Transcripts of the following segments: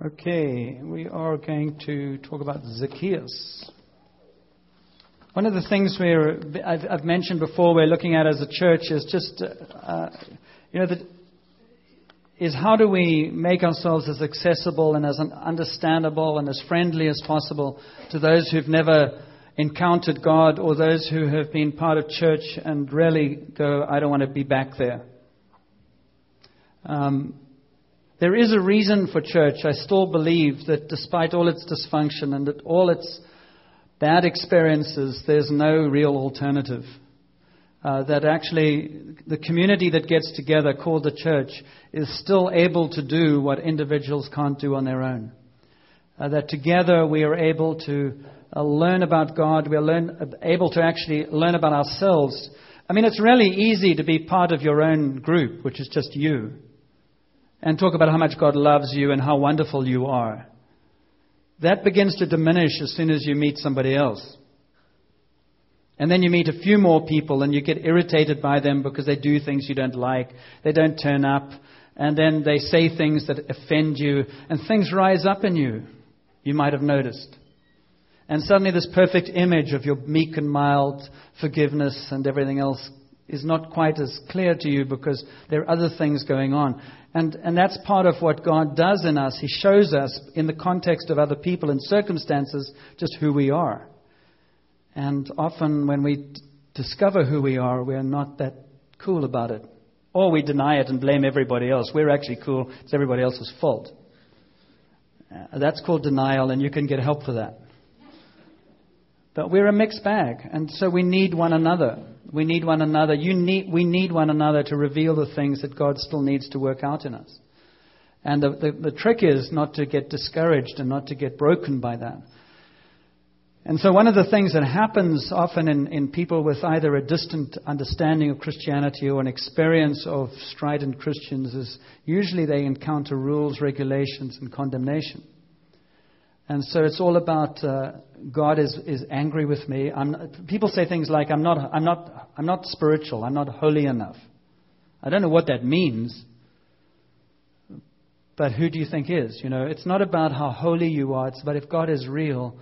Okay, we are going to talk about Zacchaeus. One of the things we're, I've, I've mentioned before we're looking at as a church is just, uh, you know, the, is how do we make ourselves as accessible and as understandable and as friendly as possible to those who've never encountered God or those who have been part of church and really go, I don't want to be back there. Um, there is a reason for church. I still believe that despite all its dysfunction and that all its bad experiences, there's no real alternative. Uh, that actually the community that gets together, called the church, is still able to do what individuals can't do on their own. Uh, that together we are able to uh, learn about God, we are learn, able to actually learn about ourselves. I mean, it's really easy to be part of your own group, which is just you and talk about how much God loves you and how wonderful you are. That begins to diminish as soon as you meet somebody else. And then you meet a few more people and you get irritated by them because they do things you don't like. They don't turn up. And then they say things that offend you. And things rise up in you. You might have noticed. And suddenly this perfect image of your meek and mild forgiveness and everything else is not quite as clear to you because there are other things going on. And, and that's part of what God does in us. He shows us, in the context of other people and circumstances, just who we are. And often when we discover who we are, we're not that cool about it. Or we deny it and blame everybody else. We're actually cool. It's everybody else's fault. Uh, that's called denial, and you can get help for that. But we're a mixed bag, and so we need one another. We need one another. You need, we need one another to reveal the things that God still needs to work out in us. And the, the, the trick is not to get discouraged and not to get broken by that. And so, one of the things that happens often in, in people with either a distant understanding of Christianity or an experience of strident Christians is usually they encounter rules, regulations, and condemnation. And so it's all about uh, God is, is angry with me. I'm, people say things like, I'm not, I'm, not, I'm not spiritual, I'm not holy enough. I don't know what that means. But who do you think is? You know, it's not about how holy you are, it's about if God is real,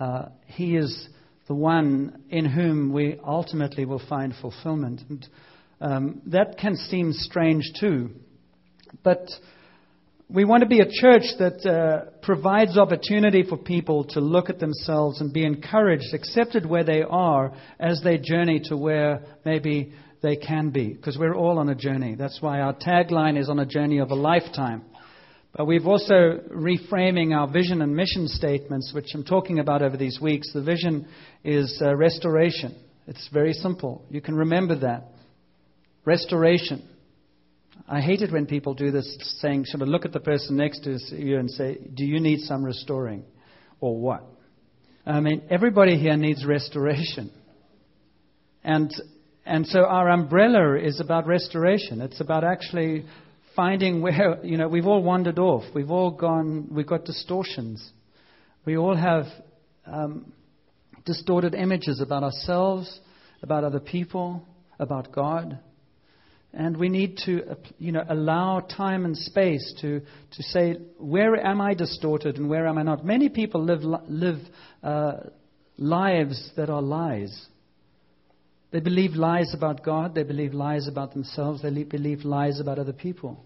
uh, He is the one in whom we ultimately will find fulfillment. And um, that can seem strange too. But we want to be a church that uh, provides opportunity for people to look at themselves and be encouraged, accepted where they are as they journey to where maybe they can be. Because we're all on a journey. That's why our tagline is on a journey of a lifetime. But we've also reframing our vision and mission statements, which I'm talking about over these weeks. The vision is uh, restoration. It's very simple. You can remember that. Restoration. I hate it when people do this, saying, sort of look at the person next to you and say, Do you need some restoring? Or what? I mean, everybody here needs restoration. And, and so our umbrella is about restoration. It's about actually finding where, you know, we've all wandered off. We've all gone, we've got distortions. We all have um, distorted images about ourselves, about other people, about God. And we need to you know, allow time and space to, to say, where am I distorted and where am I not? Many people live, live uh, lives that are lies. They believe lies about God, they believe lies about themselves, they believe lies about other people.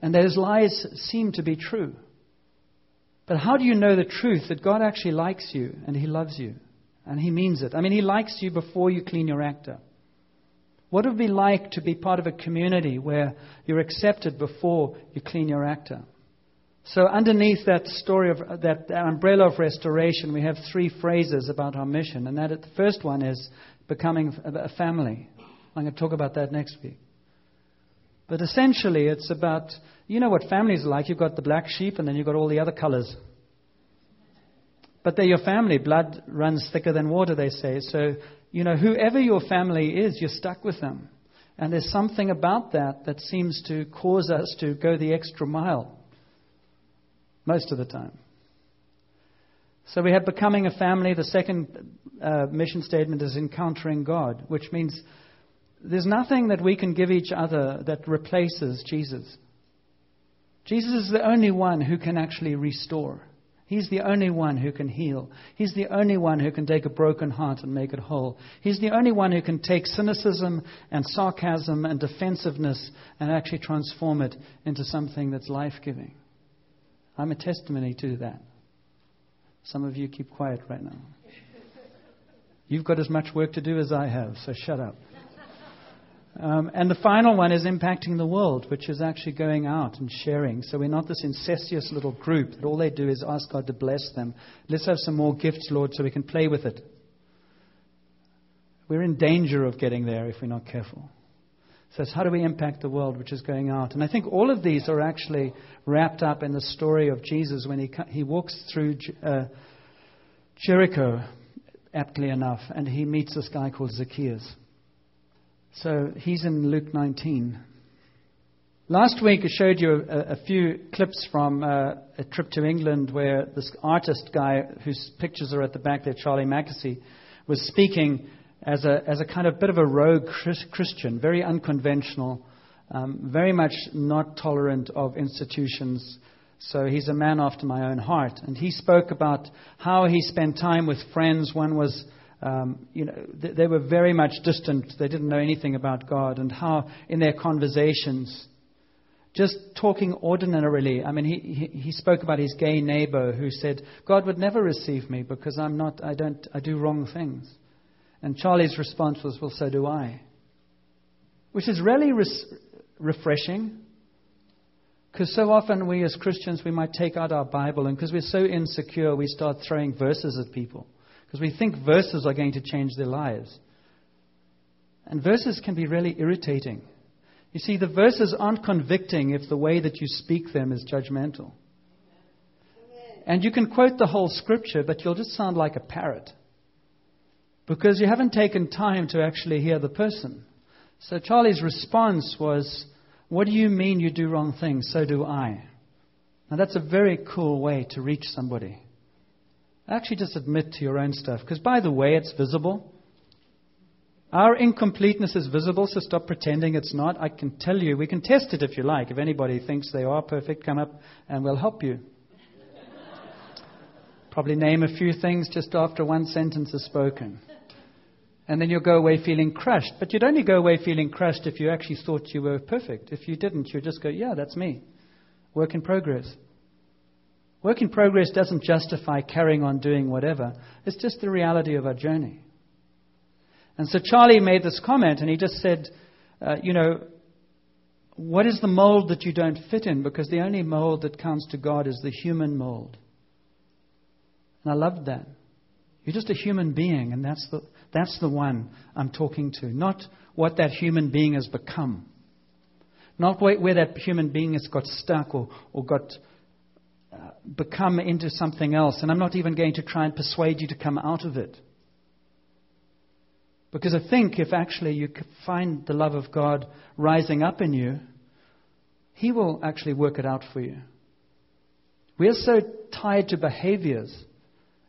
And those lies seem to be true. But how do you know the truth that God actually likes you and He loves you? And He means it. I mean, He likes you before you clean your act up. What would it be like to be part of a community where you're accepted before you clean your actor? So, underneath that story of that umbrella of restoration, we have three phrases about our mission. And that the first one is becoming a family. I'm going to talk about that next week. But essentially, it's about you know what families are like. You've got the black sheep, and then you've got all the other colors. But they're your family. Blood runs thicker than water, they say. So you know, whoever your family is, you're stuck with them. And there's something about that that seems to cause us to go the extra mile most of the time. So we have becoming a family. The second uh, mission statement is encountering God, which means there's nothing that we can give each other that replaces Jesus. Jesus is the only one who can actually restore. He's the only one who can heal. He's the only one who can take a broken heart and make it whole. He's the only one who can take cynicism and sarcasm and defensiveness and actually transform it into something that's life giving. I'm a testimony to that. Some of you keep quiet right now. You've got as much work to do as I have, so shut up. Um, and the final one is impacting the world, which is actually going out and sharing. So we're not this incestuous little group that all they do is ask God to bless them. Let's have some more gifts, Lord, so we can play with it. We're in danger of getting there if we're not careful. So it's how do we impact the world which is going out? And I think all of these are actually wrapped up in the story of Jesus when he, he walks through uh, Jericho, aptly enough, and he meets this guy called Zacchaeus. So he's in Luke 19. Last week I showed you a, a few clips from uh, a trip to England where this artist guy, whose pictures are at the back there, Charlie Mackesy, was speaking as a, as a kind of bit of a rogue Christian, very unconventional, um, very much not tolerant of institutions. So he's a man after my own heart. And he spoke about how he spent time with friends. One was um, you know, they, they were very much distant. They didn't know anything about God, and how in their conversations, just talking ordinarily. I mean, he, he, he spoke about his gay neighbor who said, "God would never receive me because I'm not. I don't. I do wrong things." And Charlie's response was, "Well, so do I," which is really res- refreshing. Because so often we as Christians, we might take out our Bible, and because we're so insecure, we start throwing verses at people because we think verses are going to change their lives. And verses can be really irritating. You see, the verses aren't convicting if the way that you speak them is judgmental. And you can quote the whole scripture, but you'll just sound like a parrot because you haven't taken time to actually hear the person. So Charlie's response was, What do you mean you do wrong things? So do I. Now that's a very cool way to reach somebody. Actually, just admit to your own stuff. Because, by the way, it's visible. Our incompleteness is visible, so stop pretending it's not. I can tell you, we can test it if you like. If anybody thinks they are perfect, come up and we'll help you. Probably name a few things just after one sentence is spoken. And then you'll go away feeling crushed. But you'd only go away feeling crushed if you actually thought you were perfect. If you didn't, you'd just go, yeah, that's me. Work in progress. Work in progress doesn't justify carrying on doing whatever, it's just the reality of our journey. And so Charlie made this comment, and he just said, uh, you know, what is the mold that you don't fit in? Because the only mold that counts to God is the human mold. And I loved that. You're just a human being, and that's the, that's the one I'm talking to, not what that human being has become. Not where, where that human being has got stuck or, or got Uh, become into something else. And I'm not even going to try and persuade you to come out of it. Because I think if actually you find the love of God rising up in you, He will actually work it out for you. We are so tied to behaviors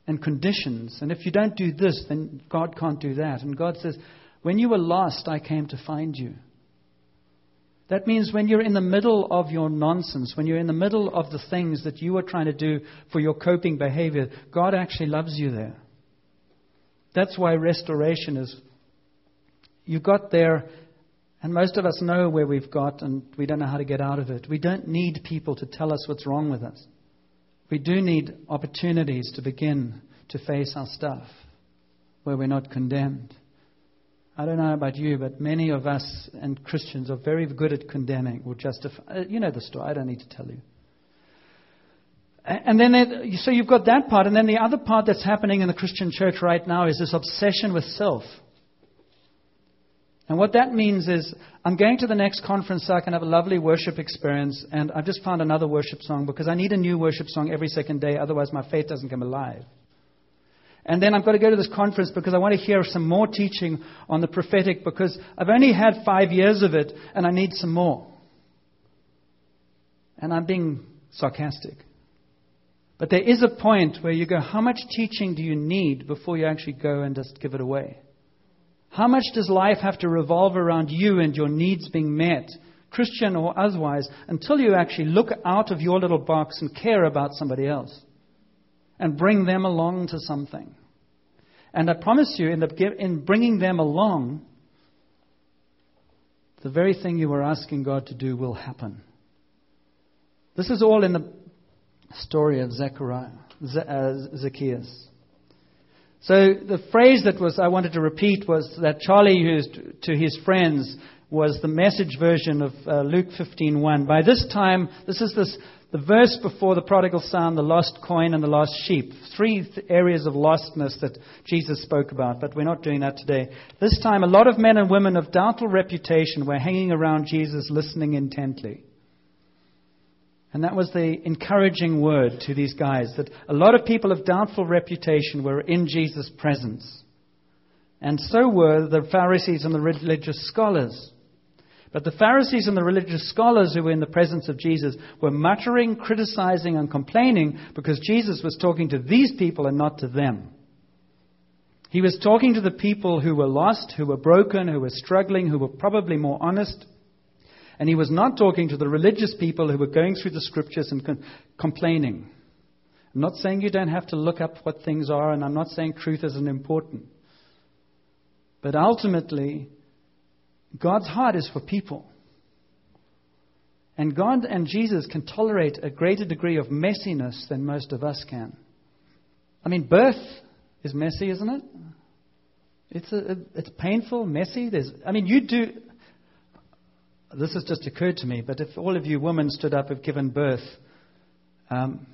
and conditions. And if you don't do this, then God can't do that. And God says, When you were lost, I came to find you. That means when you're in the middle of your nonsense, when you're in the middle of the things that you are trying to do for your coping behavior, God actually loves you there. That's why restoration is. You got there, and most of us know where we've got, and we don't know how to get out of it. We don't need people to tell us what's wrong with us. We do need opportunities to begin to face our stuff where we're not condemned. I don't know about you, but many of us and Christians are very good at condemning or justifying. Uh, you know the story. I don't need to tell you. And then, so you've got that part, and then the other part that's happening in the Christian church right now is this obsession with self. And what that means is, I'm going to the next conference so I can have a lovely worship experience, and I've just found another worship song because I need a new worship song every second day, otherwise my faith doesn't come alive. And then I've got to go to this conference because I want to hear some more teaching on the prophetic because I've only had five years of it and I need some more. And I'm being sarcastic. But there is a point where you go, how much teaching do you need before you actually go and just give it away? How much does life have to revolve around you and your needs being met Christian or otherwise, until you actually look out of your little box and care about somebody else and bring them along to something. And I promise you, in, the, in bringing them along, the very thing you were asking God to do will happen. This is all in the story of Zechariah, uh, Zacchaeus. So the phrase that was I wanted to repeat was that Charlie used to his friends was the message version of uh, Luke 15:1. By this time, this is this the verse before the prodigal son, the lost coin, and the lost sheep. Three th- areas of lostness that Jesus spoke about, but we're not doing that today. This time, a lot of men and women of doubtful reputation were hanging around Jesus listening intently. And that was the encouraging word to these guys that a lot of people of doubtful reputation were in Jesus' presence. And so were the Pharisees and the religious scholars. But the Pharisees and the religious scholars who were in the presence of Jesus were muttering, criticizing, and complaining because Jesus was talking to these people and not to them. He was talking to the people who were lost, who were broken, who were struggling, who were probably more honest, and he was not talking to the religious people who were going through the scriptures and complaining. I'm not saying you don't have to look up what things are, and I'm not saying truth isn't important. But ultimately, God's heart is for people. And God and Jesus can tolerate a greater degree of messiness than most of us can. I mean, birth is messy, isn't it? It's, a, it's painful, messy. There's, I mean, you do this has just occurred to me, but if all of you women stood up, have given birth, um,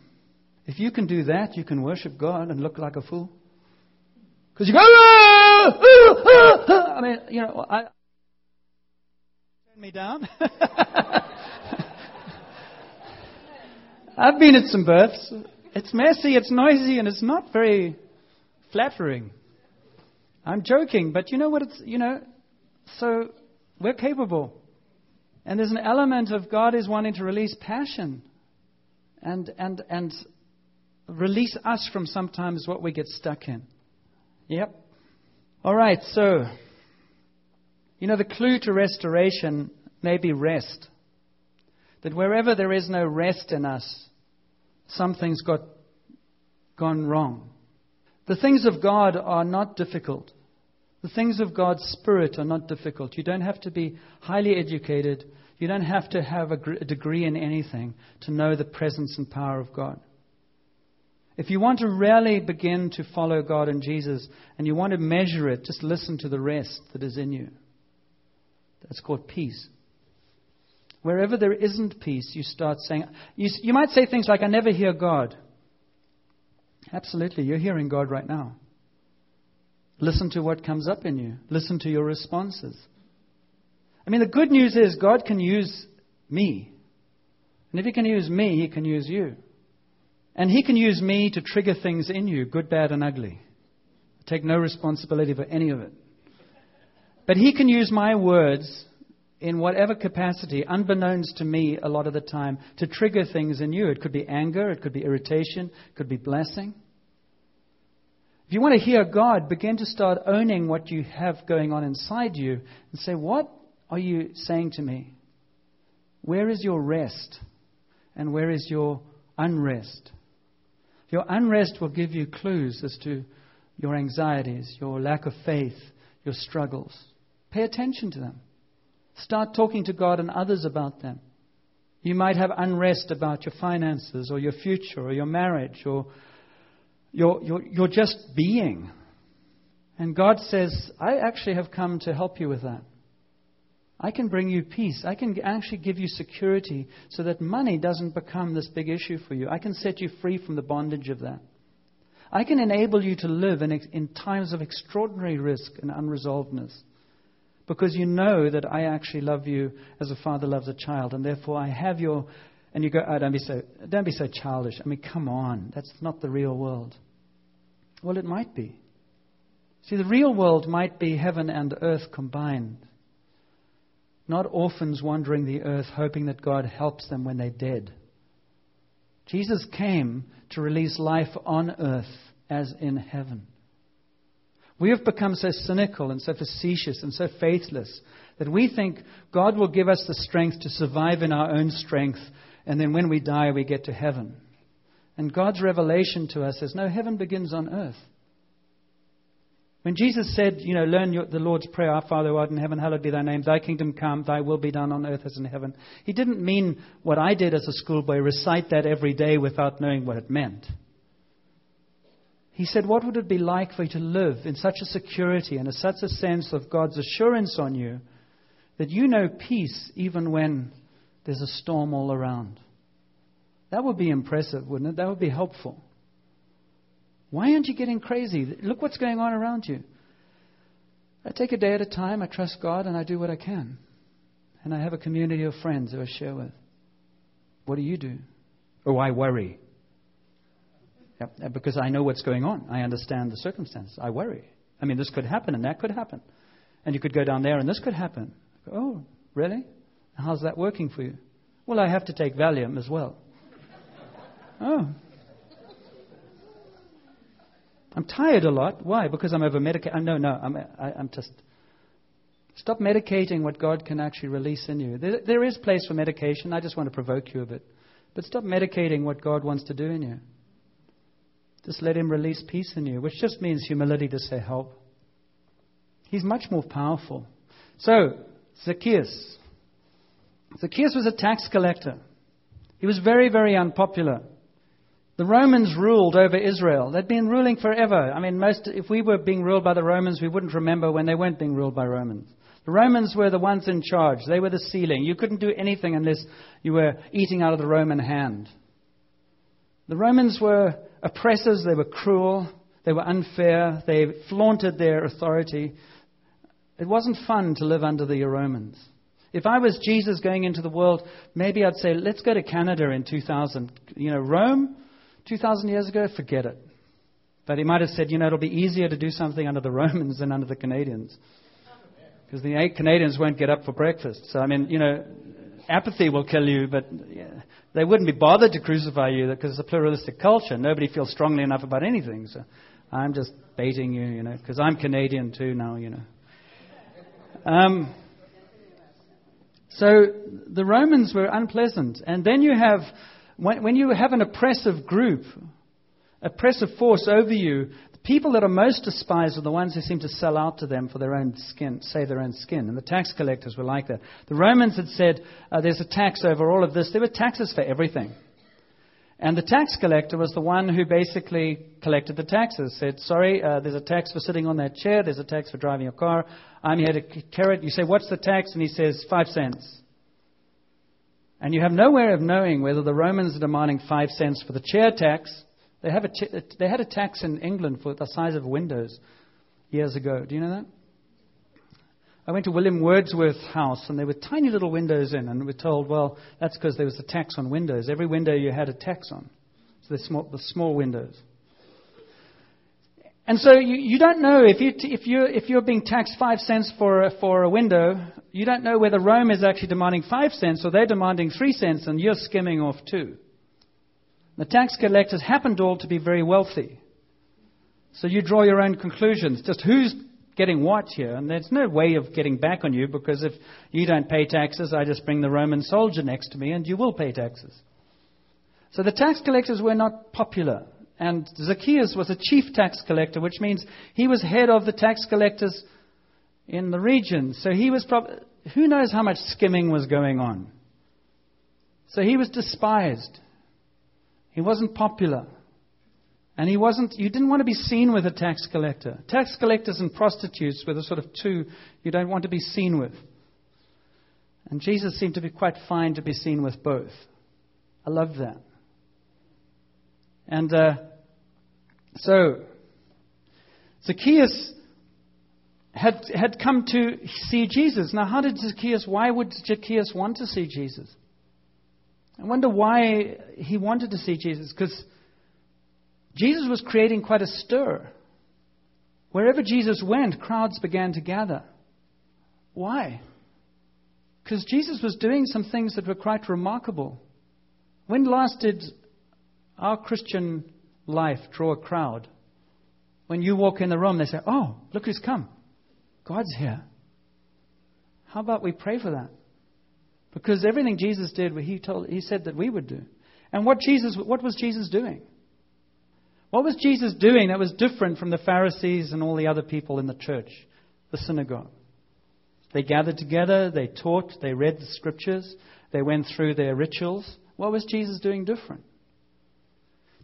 if you can do that, you can worship God and look like a fool. Because you go, ah, ah, ah, I mean, you know, I me down. I've been at some births. It's messy, it's noisy, and it's not very flattering. I'm joking, but you know what it's, you know, so we're capable. And there's an element of God is wanting to release passion and, and, and release us from sometimes what we get stuck in. Yep. All right, so, you know, the clue to restoration may be rest. That wherever there is no rest in us, something's got gone wrong. The things of God are not difficult. The things of God's Spirit are not difficult. You don't have to be highly educated. You don't have to have a, degree in anything to know the presence and power of God. If you want to really begin to follow God and Jesus and you want to measure it, just listen to the rest that is in you. That's called peace. Wherever there isn't peace, you start saying, you, you might say things like, I never hear God. Absolutely, you're hearing God right now. Listen to what comes up in you. Listen to your responses. I mean, the good news is God can use me. And if He can use me, He can use you. And He can use me to trigger things in you, good, bad, and ugly. I take no responsibility for any of it. But He can use my words in whatever capacity, unbeknownst to me a lot of the time, to trigger things in you. It could be anger, it could be irritation, it could be blessing. If you want to hear God, begin to start owning what you have going on inside you and say, What are you saying to me? Where is your rest? And where is your unrest? Your unrest will give you clues as to your anxieties, your lack of faith, your struggles. Pay attention to them. Start talking to God and others about them. You might have unrest about your finances or your future or your marriage or you're, you're, you're just being. And God says, I actually have come to help you with that. I can bring you peace. I can actually give you security so that money doesn't become this big issue for you. I can set you free from the bondage of that. I can enable you to live in, in times of extraordinary risk and unresolvedness because you know that I actually love you as a father loves a child, and therefore I have your and you go, oh, don't be so, don't be so childish. I mean, come on, that's not the real world. Well, it might be. See, the real world might be heaven and earth combined. Not orphans wandering the earth hoping that God helps them when they're dead. Jesus came to release life on earth as in heaven. We have become so cynical and so facetious and so faithless that we think God will give us the strength to survive in our own strength, and then when we die, we get to heaven. And God's revelation to us is no, heaven begins on earth. When Jesus said, you know, learn your, the Lord's Prayer, Our Father who art in heaven, hallowed be thy name, thy kingdom come, thy will be done on earth as in heaven, he didn't mean what I did as a schoolboy, recite that every day without knowing what it meant. He said, What would it be like for you to live in such a security and a, such a sense of God's assurance on you that you know peace even when there's a storm all around? That would be impressive, wouldn't it? That would be helpful. Why aren't you getting crazy? Look what's going on around you. I take a day at a time, I trust God, and I do what I can. And I have a community of friends who I share with. What do you do? Oh, I worry. Yep, because I know what's going on. I understand the circumstances. I worry. I mean, this could happen and that could happen. And you could go down there and this could happen. Oh, really? How's that working for you? Well, I have to take Valium as well. oh. I'm tired a lot. Why? Because I'm over medicated. Uh, no, no, I'm, I, I'm just. Stop medicating what God can actually release in you. There, there is place for medication. I just want to provoke you a bit. But stop medicating what God wants to do in you. Just let Him release peace in you, which just means humility to say, Help. He's much more powerful. So, Zacchaeus. Zacchaeus was a tax collector. He was very, very unpopular. The Romans ruled over Israel. They'd been ruling forever. I mean, most, if we were being ruled by the Romans, we wouldn't remember when they weren't being ruled by Romans. The Romans were the ones in charge. They were the ceiling. You couldn't do anything unless you were eating out of the Roman hand. The Romans were oppressors. They were cruel. They were unfair. They flaunted their authority. It wasn't fun to live under the Romans. If I was Jesus going into the world, maybe I'd say, let's go to Canada in 2000. You know, Rome, 2,000 years ago, forget it. But he might have said, you know, it'll be easier to do something under the Romans than under the Canadians. Because the eight Canadians won't get up for breakfast. So, I mean, you know, apathy will kill you, but they wouldn't be bothered to crucify you because it's a pluralistic culture. Nobody feels strongly enough about anything. So I'm just baiting you, you know, because I'm Canadian too now, you know. Um, so the Romans were unpleasant. And then you have when, when you have an oppressive group, oppressive force over you, people that are most despised are the ones who seem to sell out to them for their own skin, save their own skin. And the tax collectors were like that. The Romans had said, uh, there's a tax over all of this. There were taxes for everything. And the tax collector was the one who basically collected the taxes. Said, sorry, uh, there's a tax for sitting on that chair. There's a tax for driving your car. I'm here to carry it. You say, what's the tax? And he says, five cents. And you have no way of knowing whether the Romans are demanding five cents for the chair tax. They, have a t- they had a tax in England for the size of windows years ago. Do you know that? I went to William Wordsworth's house, and there were tiny little windows in, and we were told, well, that's because there was a tax on windows. Every window you had a tax on. So the small, the small windows. And so you, you don't know if, you, if, you're, if you're being taxed five cents for a, for a window, you don't know whether Rome is actually demanding five cents or they're demanding three cents and you're skimming off two. The tax collectors happened all to be very wealthy. So you draw your own conclusions. Just who's getting what here? And there's no way of getting back on you because if you don't pay taxes, I just bring the Roman soldier next to me and you will pay taxes. So the tax collectors were not popular. And Zacchaeus was a chief tax collector, which means he was head of the tax collectors in the region. So he was probably, who knows how much skimming was going on. So he was despised. He wasn't popular. And he wasn't, you didn't want to be seen with a tax collector. Tax collectors and prostitutes were the sort of two you don't want to be seen with. And Jesus seemed to be quite fine to be seen with both. I love that. And uh, so, Zacchaeus had, had come to see Jesus. Now, how did Zacchaeus, why would Zacchaeus want to see Jesus? I wonder why he wanted to see Jesus. Because Jesus was creating quite a stir. Wherever Jesus went, crowds began to gather. Why? Because Jesus was doing some things that were quite remarkable. When last did our Christian life draw a crowd? When you walk in the room, they say, Oh, look who's come. God's here. How about we pray for that? Because everything Jesus did, he, told, he said that we would do. And what, Jesus, what was Jesus doing? What was Jesus doing that was different from the Pharisees and all the other people in the church, the synagogue? They gathered together, they taught, they read the scriptures, they went through their rituals. What was Jesus doing different?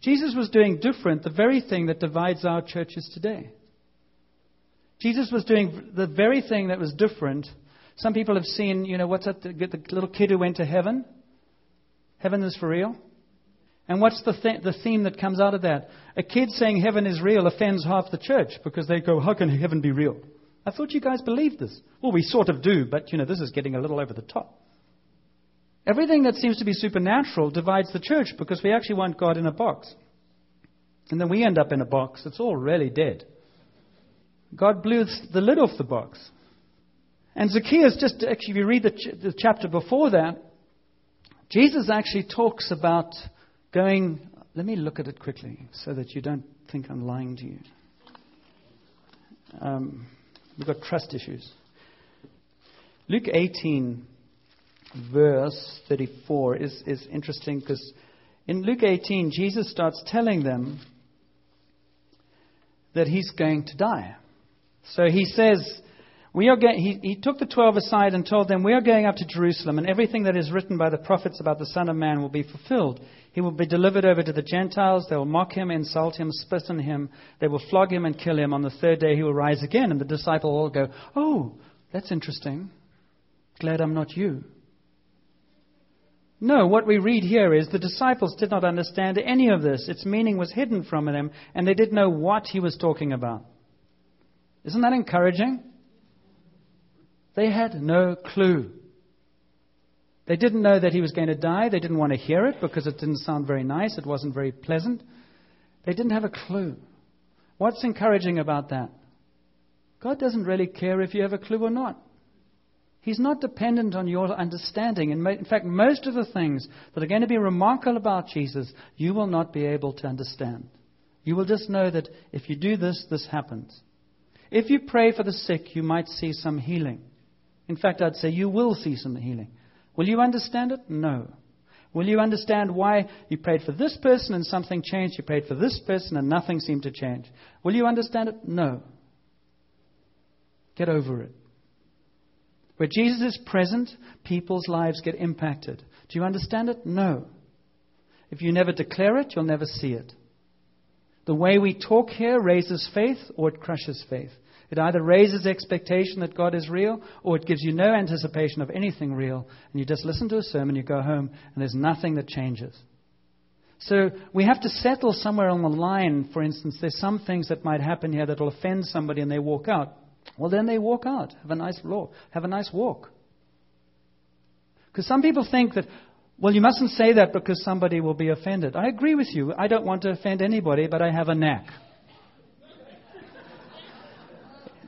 Jesus was doing different the very thing that divides our churches today. Jesus was doing the very thing that was different. Some people have seen, you know, what's that, the, the little kid who went to heaven? Heaven is for real. And what's the, th- the theme that comes out of that? A kid saying heaven is real offends half the church because they go, How can heaven be real? I thought you guys believed this. Well, we sort of do, but you know, this is getting a little over the top. Everything that seems to be supernatural divides the church because we actually want God in a box. And then we end up in a box that's all really dead. God blew the lid off the box. And Zacchaeus, just actually, if you read the, ch- the chapter before that, Jesus actually talks about going. Let me look at it quickly so that you don't think I'm lying to you. Um, we've got trust issues. Luke 18, verse 34, is, is interesting because in Luke 18, Jesus starts telling them that he's going to die. So he says, we are he, he took the twelve aside and told them, We are going up to Jerusalem, and everything that is written by the prophets about the Son of Man will be fulfilled. He will be delivered over to the Gentiles. They will mock him, insult him, spit on him. They will flog him and kill him. On the third day he will rise again. And the disciple will go, Oh, that's interesting. Glad I'm not you. No, what we read here is the disciples did not understand any of this. Its meaning was hidden from them, and they didn't know what he was talking about. Isn't that encouraging? They had no clue. They didn't know that he was going to die. They didn't want to hear it because it didn't sound very nice. It wasn't very pleasant. They didn't have a clue. What's encouraging about that? God doesn't really care if you have a clue or not. He's not dependent on your understanding. In fact, most of the things that are going to be remarkable about Jesus, you will not be able to understand. You will just know that if you do this, this happens. If you pray for the sick, you might see some healing. In fact, I'd say you will see some healing. Will you understand it? No. Will you understand why you prayed for this person and something changed? You prayed for this person and nothing seemed to change. Will you understand it? No. Get over it. Where Jesus is present, people's lives get impacted. Do you understand it? No. If you never declare it, you'll never see it. The way we talk here raises faith or it crushes faith. It either raises expectation that God is real or it gives you no anticipation of anything real. And you just listen to a sermon, you go home, and there's nothing that changes. So we have to settle somewhere on the line. For instance, there's some things that might happen here that will offend somebody and they walk out. Well, then they walk out. Have a nice walk. Have a nice walk. Because some people think that, well, you mustn't say that because somebody will be offended. I agree with you. I don't want to offend anybody, but I have a knack.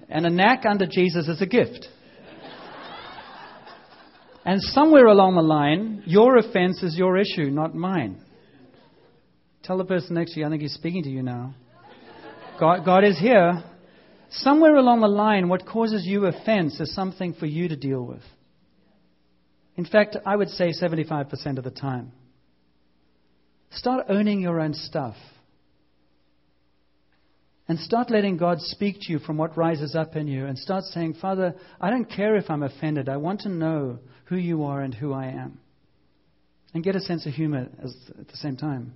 And a knack under Jesus is a gift. And somewhere along the line, your offense is your issue, not mine. Tell the person next to you, I think he's speaking to you now. God, God is here. Somewhere along the line, what causes you offense is something for you to deal with. In fact, I would say 75% of the time. Start owning your own stuff. And start letting God speak to you from what rises up in you. And start saying, Father, I don't care if I'm offended. I want to know who you are and who I am. And get a sense of humor at the same time.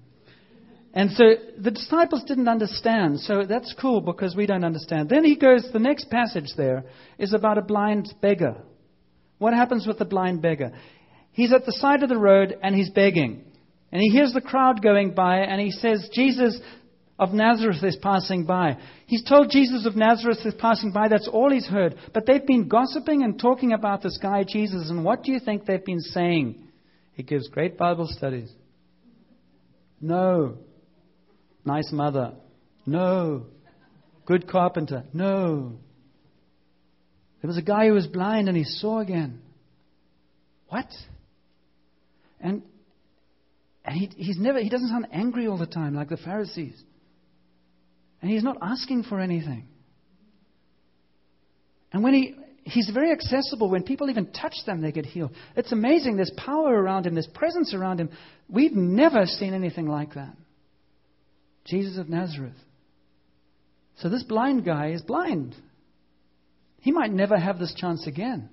And so the disciples didn't understand. So that's cool because we don't understand. Then he goes, the next passage there is about a blind beggar. What happens with the blind beggar? He's at the side of the road and he's begging. And he hears the crowd going by and he says, Jesus of Nazareth is passing by. He's told Jesus of Nazareth is passing by. That's all he's heard. But they've been gossiping and talking about this guy, Jesus. And what do you think they've been saying? He gives great Bible studies. No. Nice mother. No. Good carpenter. No. There was a guy who was blind and he saw again. What? And and he, he's never he doesn't sound angry all the time like the Pharisees. And he's not asking for anything. And when he, he's very accessible, when people even touch them, they get healed. It's amazing. There's power around him, there's presence around him. We've never seen anything like that. Jesus of Nazareth. So this blind guy is blind. He might never have this chance again.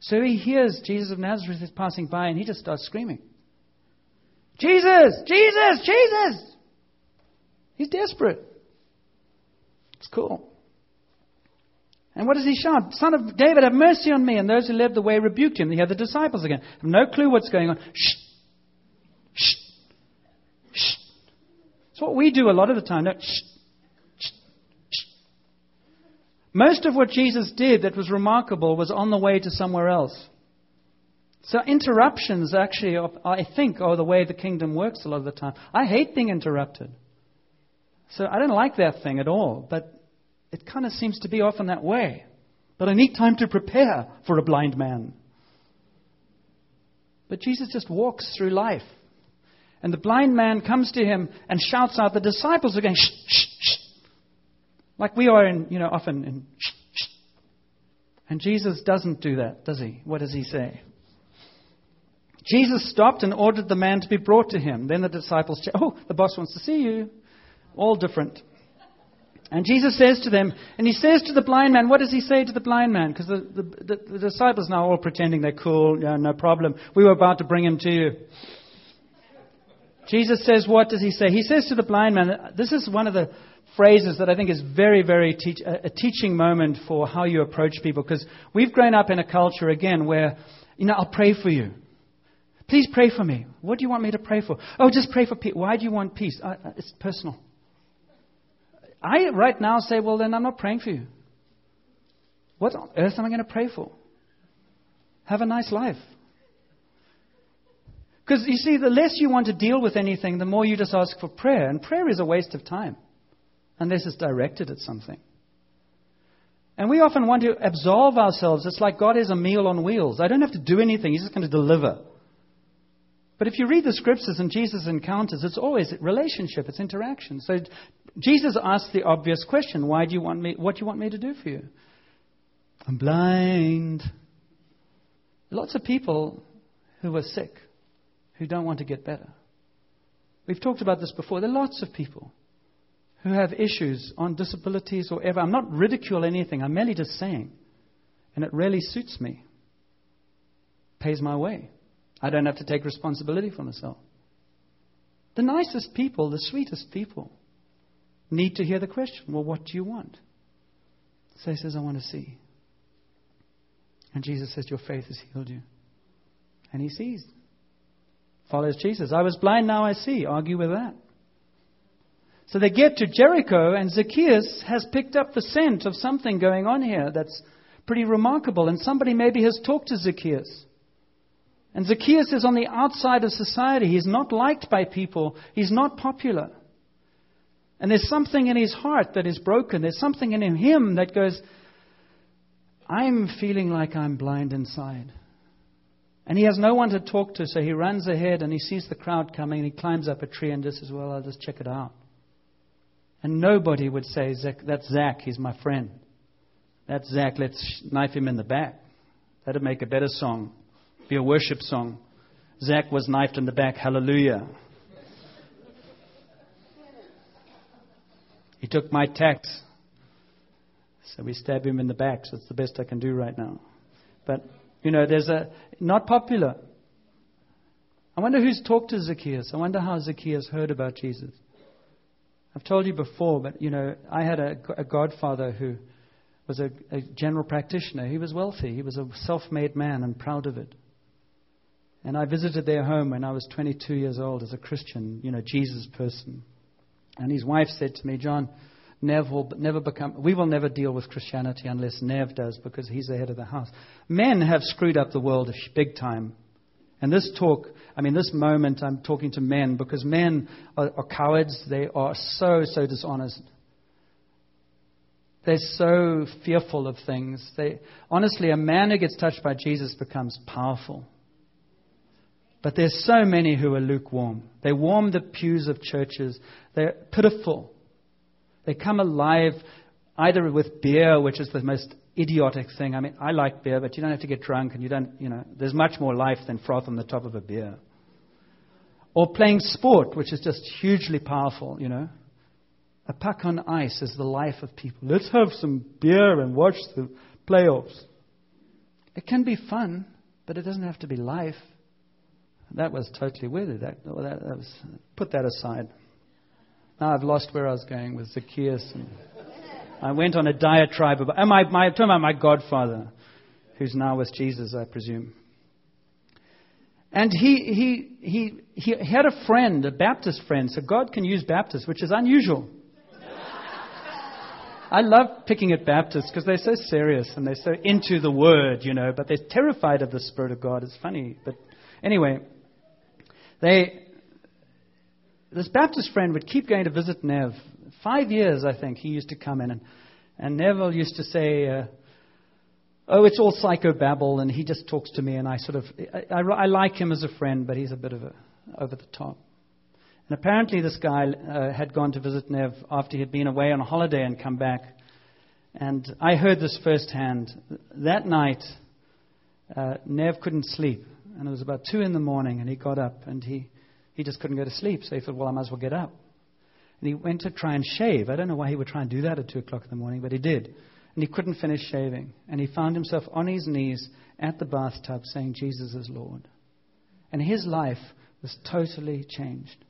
So he hears Jesus of Nazareth is passing by and he just starts screaming Jesus! Jesus! Jesus! He's desperate. It's cool. And what does he shout? Son of David, have mercy on me. And those who led the way rebuked him. You have the disciples again. Have no clue what's going on. Shh. Shh. Shh. It's what we do a lot of the time. No, shh. Most of what Jesus did that was remarkable was on the way to somewhere else. So interruptions actually, are, I think, are the way the kingdom works a lot of the time. I hate being interrupted. So I don't like that thing at all, but it kind of seems to be often that way. But I need time to prepare for a blind man. But Jesus just walks through life. And the blind man comes to him and shouts out. The disciples are going, shh, shh, shh. Like we are in, you know, often in shh, shh. And Jesus doesn't do that, does he? What does he say? Jesus stopped and ordered the man to be brought to him. Then the disciples said, Oh, the boss wants to see you. All different. And Jesus says to them, and he says to the blind man, what does he say to the blind man? Because the, the, the, the, disciples now all pretending they're cool, yeah, no problem. We were about to bring him to you. Jesus says, what does he say? He says to the blind man, this is one of the phrases that I think is very, very teach, a, a teaching moment for how you approach people. Because we've grown up in a culture, again, where, you know, I'll pray for you. Please pray for me. What do you want me to pray for? Oh, just pray for peace. Why do you want peace? Uh, uh, it's personal. I right now say, well, then I'm not praying for you. What on earth am I going to pray for? Have a nice life. Because you see, the less you want to deal with anything, the more you just ask for prayer. And prayer is a waste of time unless it's directed at something. And we often want to absolve ourselves. It's like God is a meal on wheels. I don't have to do anything, He's just going to deliver. But if you read the scriptures and Jesus encounters, it's always relationship, it's interaction. So Jesus asked the obvious question, why do you want me what do you want me to do for you? I'm blind. Lots of people who are sick who don't want to get better. We've talked about this before. There are lots of people who have issues on disabilities or ever. I'm not ridiculing anything, I'm merely just saying. And it really suits me. Pays my way. I don't have to take responsibility for myself. The nicest people, the sweetest people, need to hear the question well, what do you want? So he says, I want to see. And Jesus says, Your faith has healed you. And he sees. Follows Jesus. I was blind, now I see. Argue with that. So they get to Jericho, and Zacchaeus has picked up the scent of something going on here that's pretty remarkable. And somebody maybe has talked to Zacchaeus. And Zacchaeus is on the outside of society. He's not liked by people, he's not popular. And there's something in his heart that is broken. There's something in him that goes, I'm feeling like I'm blind inside. And he has no one to talk to, so he runs ahead and he sees the crowd coming and he climbs up a tree and just says, Well, I'll just check it out. And nobody would say, That's Zach, he's my friend. That's Zach, let's knife him in the back. That'd make a better song, be a worship song. Zach was knifed in the back, hallelujah. He took my tax. So we stab him in the back, so it's the best I can do right now. But, you know, there's a, not popular. I wonder who's talked to Zacchaeus. I wonder how Zacchaeus heard about Jesus. I've told you before, but you know, I had a, a godfather who was a, a general practitioner. He was wealthy. He was a self-made man and proud of it. And I visited their home when I was 22 years old as a Christian, you know, Jesus person. And his wife said to me, John, Nev will never become, we will never deal with Christianity unless Nev does because he's the head of the house. Men have screwed up the world big time. And this talk, I mean, this moment, I'm talking to men because men are, are cowards. They are so, so dishonest. They're so fearful of things. They, honestly, a man who gets touched by Jesus becomes powerful. But there's so many who are lukewarm. They warm the pews of churches. They're pitiful. They come alive either with beer, which is the most idiotic thing. I mean, I like beer, but you don't have to get drunk, and you don't, you know, there's much more life than froth on the top of a beer. Or playing sport, which is just hugely powerful, you know. A puck on ice is the life of people. Let's have some beer and watch the playoffs. It can be fun, but it doesn't have to be life. That was totally weird. That, oh, that, that was, put that aside. Now I've lost where I was going with Zacchaeus. I went on a diatribe about, my, my, talking about my godfather, who's now with Jesus, I presume. And he, he, he, he had a friend, a Baptist friend, so God can use Baptists, which is unusual. I love picking at Baptists because they're so serious and they're so into the Word, you know, but they're terrified of the Spirit of God. It's funny. But anyway, they, this Baptist friend would keep going to visit Nev. Five years, I think, he used to come in. And, and Neville used to say, uh, Oh, it's all psychobabble, and he just talks to me, and I sort of, I, I, I like him as a friend, but he's a bit of a over the top. And apparently, this guy uh, had gone to visit Nev after he had been away on a holiday and come back. And I heard this firsthand. That night, uh, Nev couldn't sleep. And it was about 2 in the morning, and he got up, and he, he just couldn't go to sleep. So he thought, well, I might as well get up. And he went to try and shave. I don't know why he would try and do that at 2 o'clock in the morning, but he did. And he couldn't finish shaving. And he found himself on his knees at the bathtub saying, Jesus is Lord. And his life was totally changed.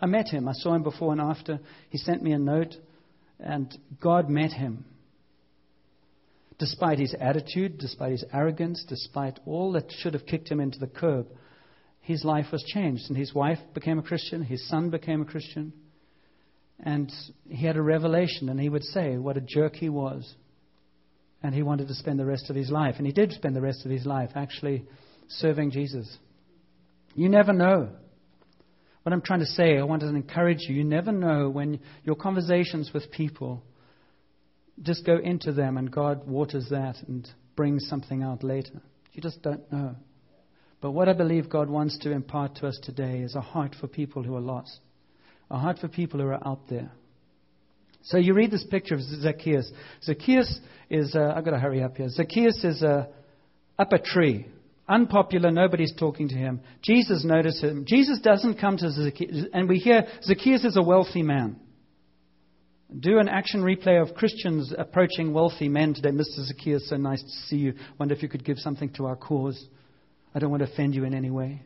I met him. I saw him before and after. He sent me a note, and God met him. Despite his attitude, despite his arrogance, despite all that should have kicked him into the curb, his life was changed. And his wife became a Christian, his son became a Christian. And he had a revelation, and he would say what a jerk he was. And he wanted to spend the rest of his life. And he did spend the rest of his life actually serving Jesus. You never know. What I'm trying to say, I want to encourage you. You never know when your conversations with people just go into them and God waters that and brings something out later. You just don't know. But what I believe God wants to impart to us today is a heart for people who are lost, a heart for people who are out there. So you read this picture of Zacchaeus. Zacchaeus is, uh, I've got to hurry up here. Zacchaeus is uh, up a tree. Unpopular, nobody's talking to him. Jesus notices him. Jesus doesn't come to Zacchaeus, and we hear Zacchaeus is a wealthy man. Do an action replay of Christians approaching wealthy men today. Mr. Zacchaeus, so nice to see you. Wonder if you could give something to our cause. I don't want to offend you in any way.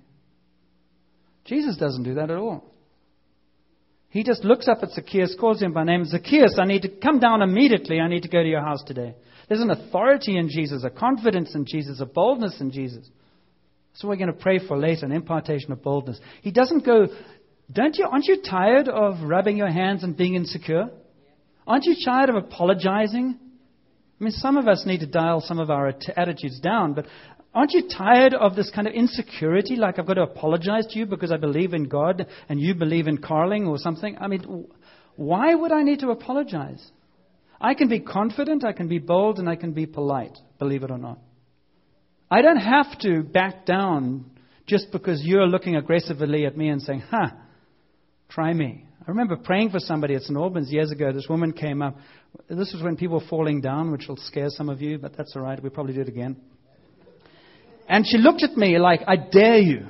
Jesus doesn't do that at all. He just looks up at Zacchaeus, calls him by name, Zacchaeus, I need to come down immediately. I need to go to your house today. There's an authority in Jesus, a confidence in Jesus, a boldness in Jesus. What we're going to pray for later, an impartation of boldness. He doesn't go, don't you, aren't you tired of rubbing your hands and being insecure? Aren't you tired of apologizing? I mean, some of us need to dial some of our attitudes down, but aren't you tired of this kind of insecurity? Like I've got to apologize to you because I believe in God and you believe in Carling or something? I mean, why would I need to apologize? I can be confident, I can be bold, and I can be polite, believe it or not. I don't have to back down just because you're looking aggressively at me and saying, huh, try me. I remember praying for somebody at St. Albans years ago. This woman came up. This was when people were falling down, which will scare some of you, but that's all right. We'll probably do it again. And she looked at me like, I dare you.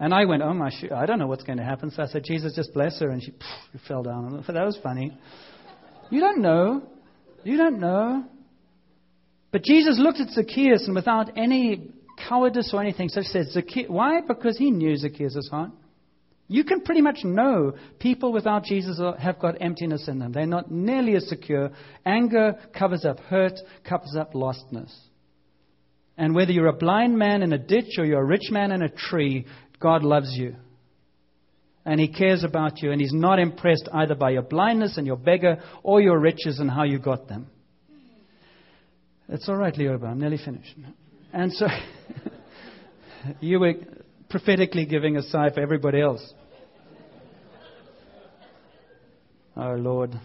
And I went, oh my, I don't know what's going to happen. So I said, Jesus, just bless her. And she fell down. That was funny. You don't know. You don't know. But Jesus looked at Zacchaeus and without any cowardice or anything, so said, Zacchaeus, why? Because he knew Zacchaeus' heart. You can pretty much know people without Jesus have got emptiness in them. They're not nearly as secure. Anger covers up hurt, covers up lostness. And whether you're a blind man in a ditch or you're a rich man in a tree, God loves you and He cares about you, and He's not impressed either by your blindness and your beggar or your riches and how you got them. It's all right, Leoba, I'm nearly finished. And so you were prophetically giving a sigh for everybody else. Oh Lord.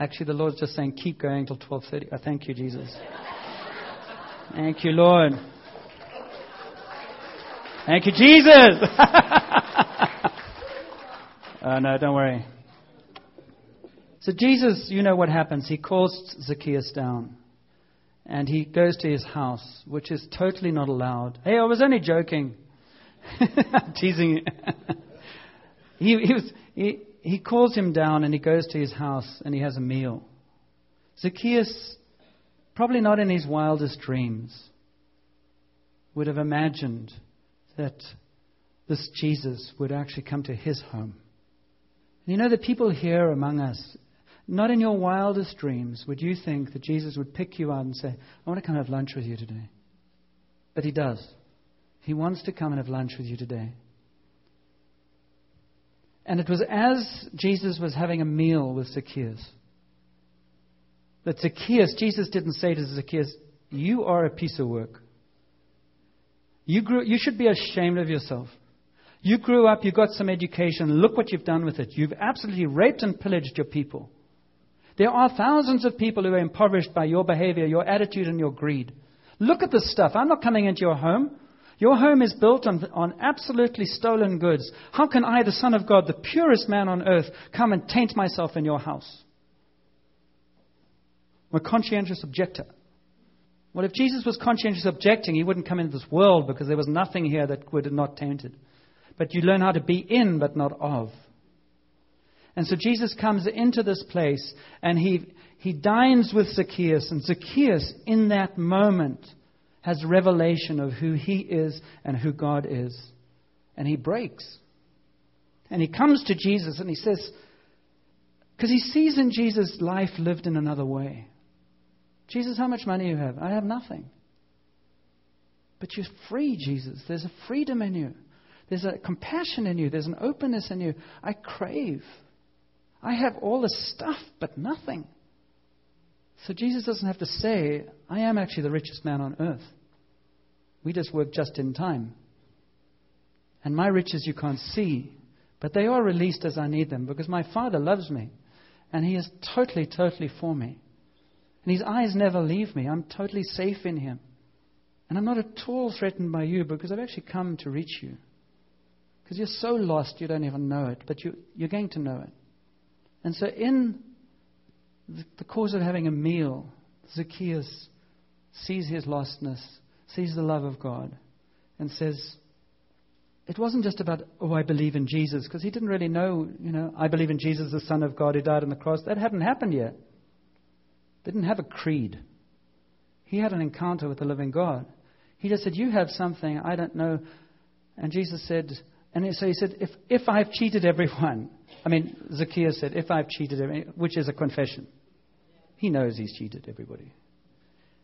Actually, the Lord's just saying, keep going till 12:30. I thank you, Jesus. Thank you, Lord. Thank you, Jesus. Uh, no, don't worry. So Jesus, you know what happens. He calls Zacchaeus down. And he goes to his house, which is totally not allowed. Hey, I was only joking. teasing you. he, he, was, he, he calls him down and he goes to his house and he has a meal. Zacchaeus, probably not in his wildest dreams, would have imagined that this Jesus would actually come to his home. And you know, the people here among us, not in your wildest dreams would you think that Jesus would pick you out and say, I want to come have lunch with you today. But he does. He wants to come and have lunch with you today. And it was as Jesus was having a meal with Zacchaeus that Zacchaeus, Jesus didn't say to Zacchaeus, You are a piece of work. You, grew, you should be ashamed of yourself. You grew up, you got some education, look what you've done with it. You've absolutely raped and pillaged your people. There are thousands of people who are impoverished by your behavior, your attitude, and your greed. Look at this stuff. I'm not coming into your home. Your home is built on, on absolutely stolen goods. How can I, the Son of God, the purest man on earth, come and taint myself in your house? I'm a conscientious objector. Well, if Jesus was conscientious objecting, he wouldn't come into this world because there was nothing here that would not tainted. But you learn how to be in, but not of. And so Jesus comes into this place and he, he dines with Zacchaeus. And Zacchaeus, in that moment, has revelation of who he is and who God is. And he breaks. And he comes to Jesus and he says, because he sees in Jesus life lived in another way. Jesus, how much money you have? I have nothing. But you're free, Jesus. There's a freedom in you. There's a compassion in you. There's an openness in you. I crave. I have all this stuff, but nothing. So Jesus doesn't have to say, I am actually the richest man on earth. We just work just in time. And my riches you can't see, but they are released as I need them because my Father loves me. And He is totally, totally for me. And His eyes never leave me. I'm totally safe in Him. And I'm not at all threatened by you because I've actually come to reach you. Because you're so lost you don't even know it, but you, you're going to know it. And so, in the course of having a meal, Zacchaeus sees his lostness, sees the love of God, and says, it wasn't just about, oh, I believe in Jesus, because he didn't really know, you know, I believe in Jesus, the Son of God who died on the cross. That hadn't happened yet. They Didn't have a creed. He had an encounter with the living God. He just said, You have something I don't know. And Jesus said, and so he said, If, if I've cheated everyone, I mean, Zacchaeus said, if I've cheated, him, which is a confession. He knows he's cheated everybody.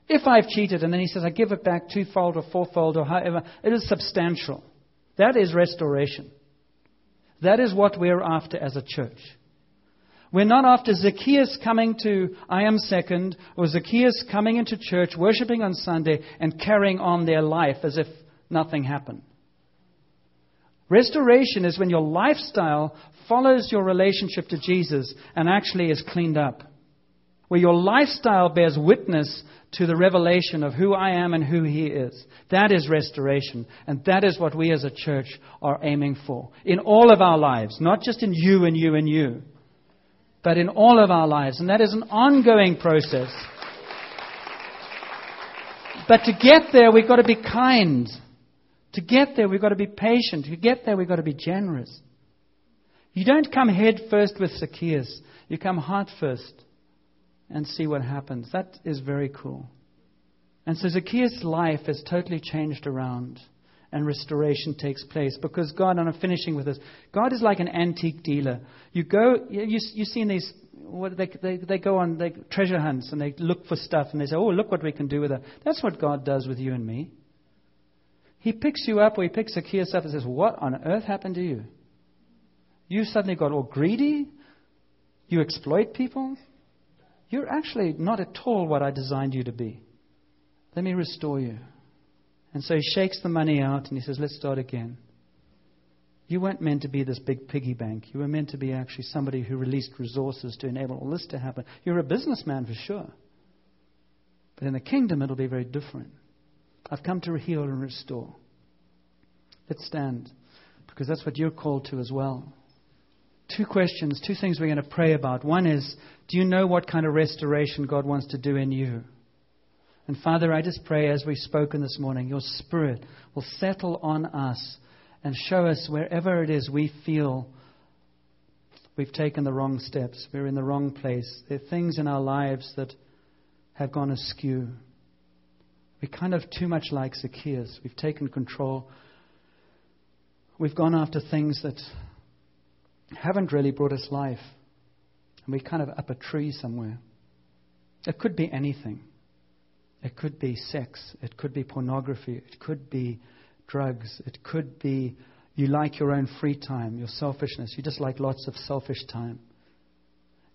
If I've cheated, and then he says, I give it back twofold or fourfold or however, it is substantial. That is restoration. That is what we're after as a church. We're not after Zacchaeus coming to I am second, or Zacchaeus coming into church, worshiping on Sunday, and carrying on their life as if nothing happened. Restoration is when your lifestyle follows your relationship to Jesus and actually is cleaned up. Where your lifestyle bears witness to the revelation of who I am and who He is. That is restoration. And that is what we as a church are aiming for. In all of our lives, not just in you and you and you, but in all of our lives. And that is an ongoing process. But to get there, we've got to be kind. To get there, we've got to be patient. To get there, we've got to be generous. You don't come head first with Zacchaeus. You come heart first and see what happens. That is very cool. And so Zacchaeus' life is totally changed around and restoration takes place because God, and I'm finishing with this, God is like an antique dealer. You go, you, you see in these, what they, they, they go on they, treasure hunts and they look for stuff and they say, oh, look what we can do with it. That's what God does with you and me. He picks you up or he picks Zacchaeus up and says, what on earth happened to you? You suddenly got all greedy. You exploit people. You're actually not at all what I designed you to be. Let me restore you. And so he shakes the money out and he says, Let's start again. You weren't meant to be this big piggy bank. You were meant to be actually somebody who released resources to enable all this to happen. You're a businessman for sure. But in the kingdom, it'll be very different. I've come to heal and restore. Let's stand, because that's what you're called to as well two questions, two things we're going to pray about. One is, do you know what kind of restoration God wants to do in you? And Father, I just pray as we've spoken this morning, your Spirit will settle on us and show us wherever it is we feel we've taken the wrong steps, we're in the wrong place. There are things in our lives that have gone askew. We're kind of too much like Zacchaeus. We've taken control. We've gone after things that haven't really brought us life. And we're kind of up a tree somewhere. It could be anything. It could be sex. It could be pornography. It could be drugs. It could be you like your own free time, your selfishness. You just like lots of selfish time.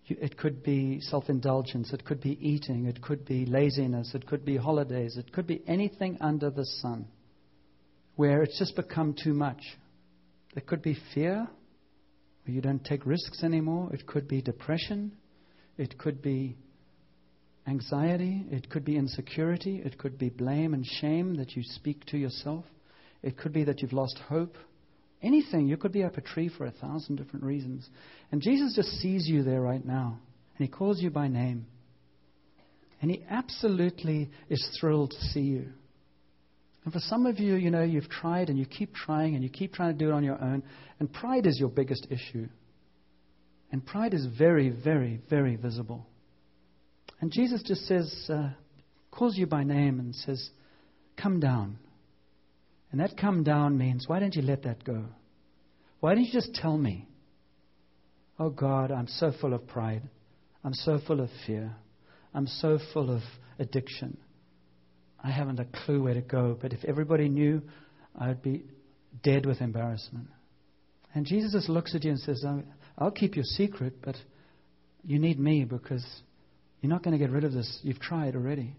It could be self indulgence. It could be eating. It could be laziness. It could be holidays. It could be anything under the sun where it's just become too much. It could be fear, where you don't take risks anymore. It could be depression. It could be anxiety. It could be insecurity. It could be blame and shame that you speak to yourself. It could be that you've lost hope. Anything. You could be up a tree for a thousand different reasons. And Jesus just sees you there right now. And he calls you by name. And he absolutely is thrilled to see you. And for some of you, you know, you've tried and you keep trying and you keep trying to do it on your own. And pride is your biggest issue. And pride is very, very, very visible. And Jesus just says, uh, calls you by name and says, Come down. And that come down means, why don't you let that go? Why don't you just tell me? Oh God, I'm so full of pride. I'm so full of fear. I'm so full of addiction. I haven't a clue where to go, but if everybody knew, I would be dead with embarrassment. And Jesus just looks at you and says, I'll keep your secret, but you need me because you're not going to get rid of this. You've tried already.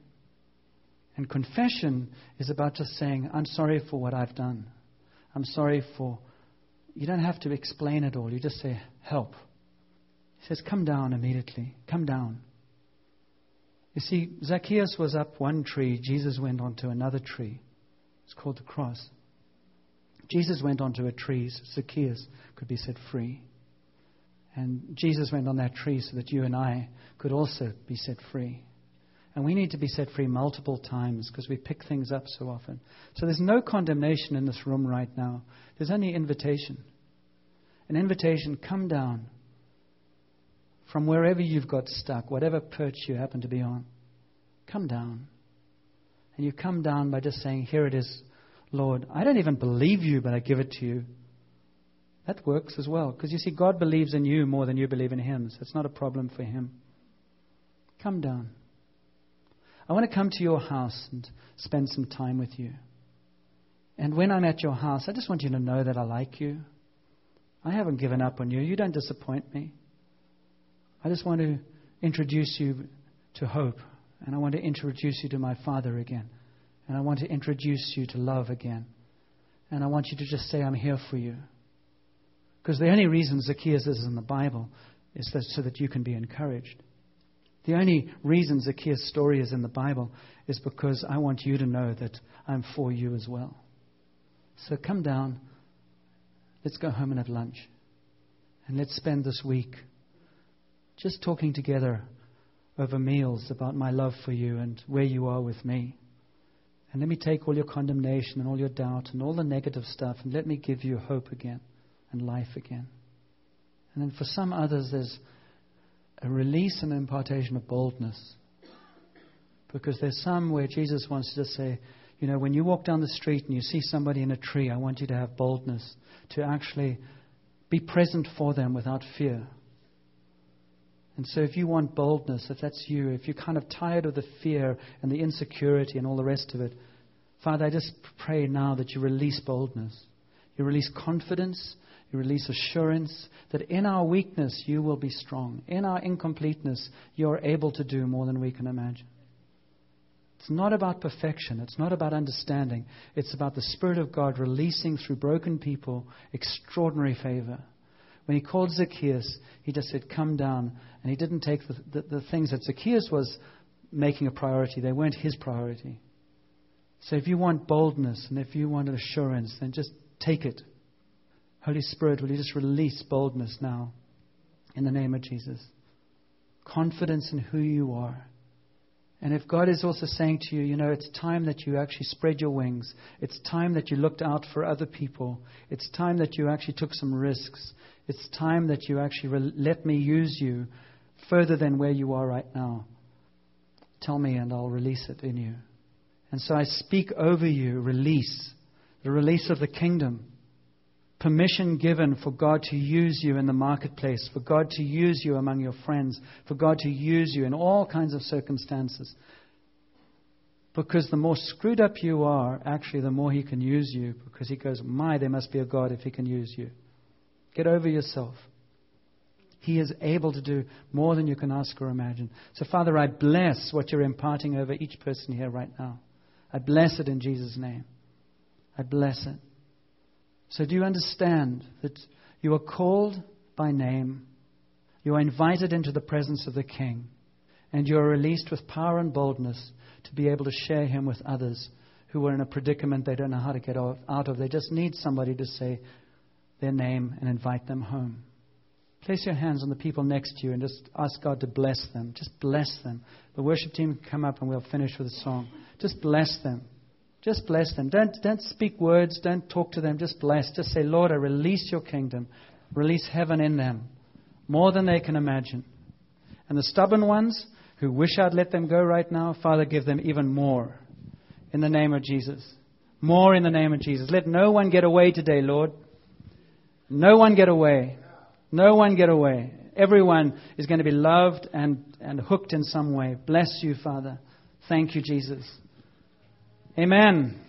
And confession is about just saying, I'm sorry for what I've done. I'm sorry for. You don't have to explain it all. You just say, help. He says, come down immediately. Come down. You see, Zacchaeus was up one tree, Jesus went onto another tree. It's called the cross. Jesus went onto a tree so Zacchaeus could be set free. And Jesus went on that tree so that you and I could also be set free. And we need to be set free multiple times because we pick things up so often. So there's no condemnation in this room right now. There's only invitation. An invitation, come down from wherever you've got stuck, whatever perch you happen to be on, come down. And you come down by just saying, Here it is, Lord. I don't even believe you, but I give it to you. That works as well. Because you see, God believes in you more than you believe in Him. So it's not a problem for Him. Come down. I want to come to your house and spend some time with you. And when I'm at your house, I just want you to know that I like you. I haven't given up on you. You don't disappoint me. I just want to introduce you to hope. And I want to introduce you to my Father again. And I want to introduce you to love again. And I want you to just say, I'm here for you. Because the only reason Zacchaeus is in the Bible is that, so that you can be encouraged. The only reason Zacchaeus' story is in the Bible is because I want you to know that I'm for you as well. So come down. Let's go home and have lunch. And let's spend this week just talking together over meals about my love for you and where you are with me. And let me take all your condemnation and all your doubt and all the negative stuff and let me give you hope again and life again. And then for some others, there's a release and impartation of boldness. Because there's some where Jesus wants to say, you know, when you walk down the street and you see somebody in a tree, I want you to have boldness to actually be present for them without fear. And so, if you want boldness, if that's you, if you're kind of tired of the fear and the insecurity and all the rest of it, Father, I just pray now that you release boldness. You release confidence. You release assurance that in our weakness, you will be strong. In our incompleteness, you are able to do more than we can imagine. It's not about perfection. It's not about understanding. It's about the Spirit of God releasing through broken people extraordinary favor. When he called Zacchaeus, he just said, Come down. And he didn't take the, the, the things that Zacchaeus was making a priority, they weren't his priority. So if you want boldness and if you want assurance, then just take it. Holy Spirit, will you just release boldness now In the name of Jesus. Confidence in who you are. And if God is also saying to you, you know, it's time that you actually spread your wings, it's time that you looked out for other people, it's time that you actually took some risks, it's time that you actually re- let me use you further than where you are right now. Tell me, and I'll release it in you. And so I speak over you release, the release of the kingdom. Permission given for God to use you in the marketplace, for God to use you among your friends, for God to use you in all kinds of circumstances. Because the more screwed up you are, actually, the more He can use you. Because He goes, My, there must be a God if He can use you. Get over yourself. He is able to do more than you can ask or imagine. So, Father, I bless what you're imparting over each person here right now. I bless it in Jesus' name. I bless it. So, do you understand that you are called by name? You are invited into the presence of the King, and you are released with power and boldness to be able to share Him with others who are in a predicament they don't know how to get out of. They just need somebody to say their name and invite them home. Place your hands on the people next to you and just ask God to bless them. Just bless them. The worship team can come up and we'll finish with a song. Just bless them. Just bless them. Don't, don't speak words. Don't talk to them. Just bless. Just say, Lord, I release your kingdom. Release heaven in them more than they can imagine. And the stubborn ones who wish I'd let them go right now, Father, give them even more in the name of Jesus. More in the name of Jesus. Let no one get away today, Lord. No one get away. No one get away. Everyone is going to be loved and, and hooked in some way. Bless you, Father. Thank you, Jesus. Amen.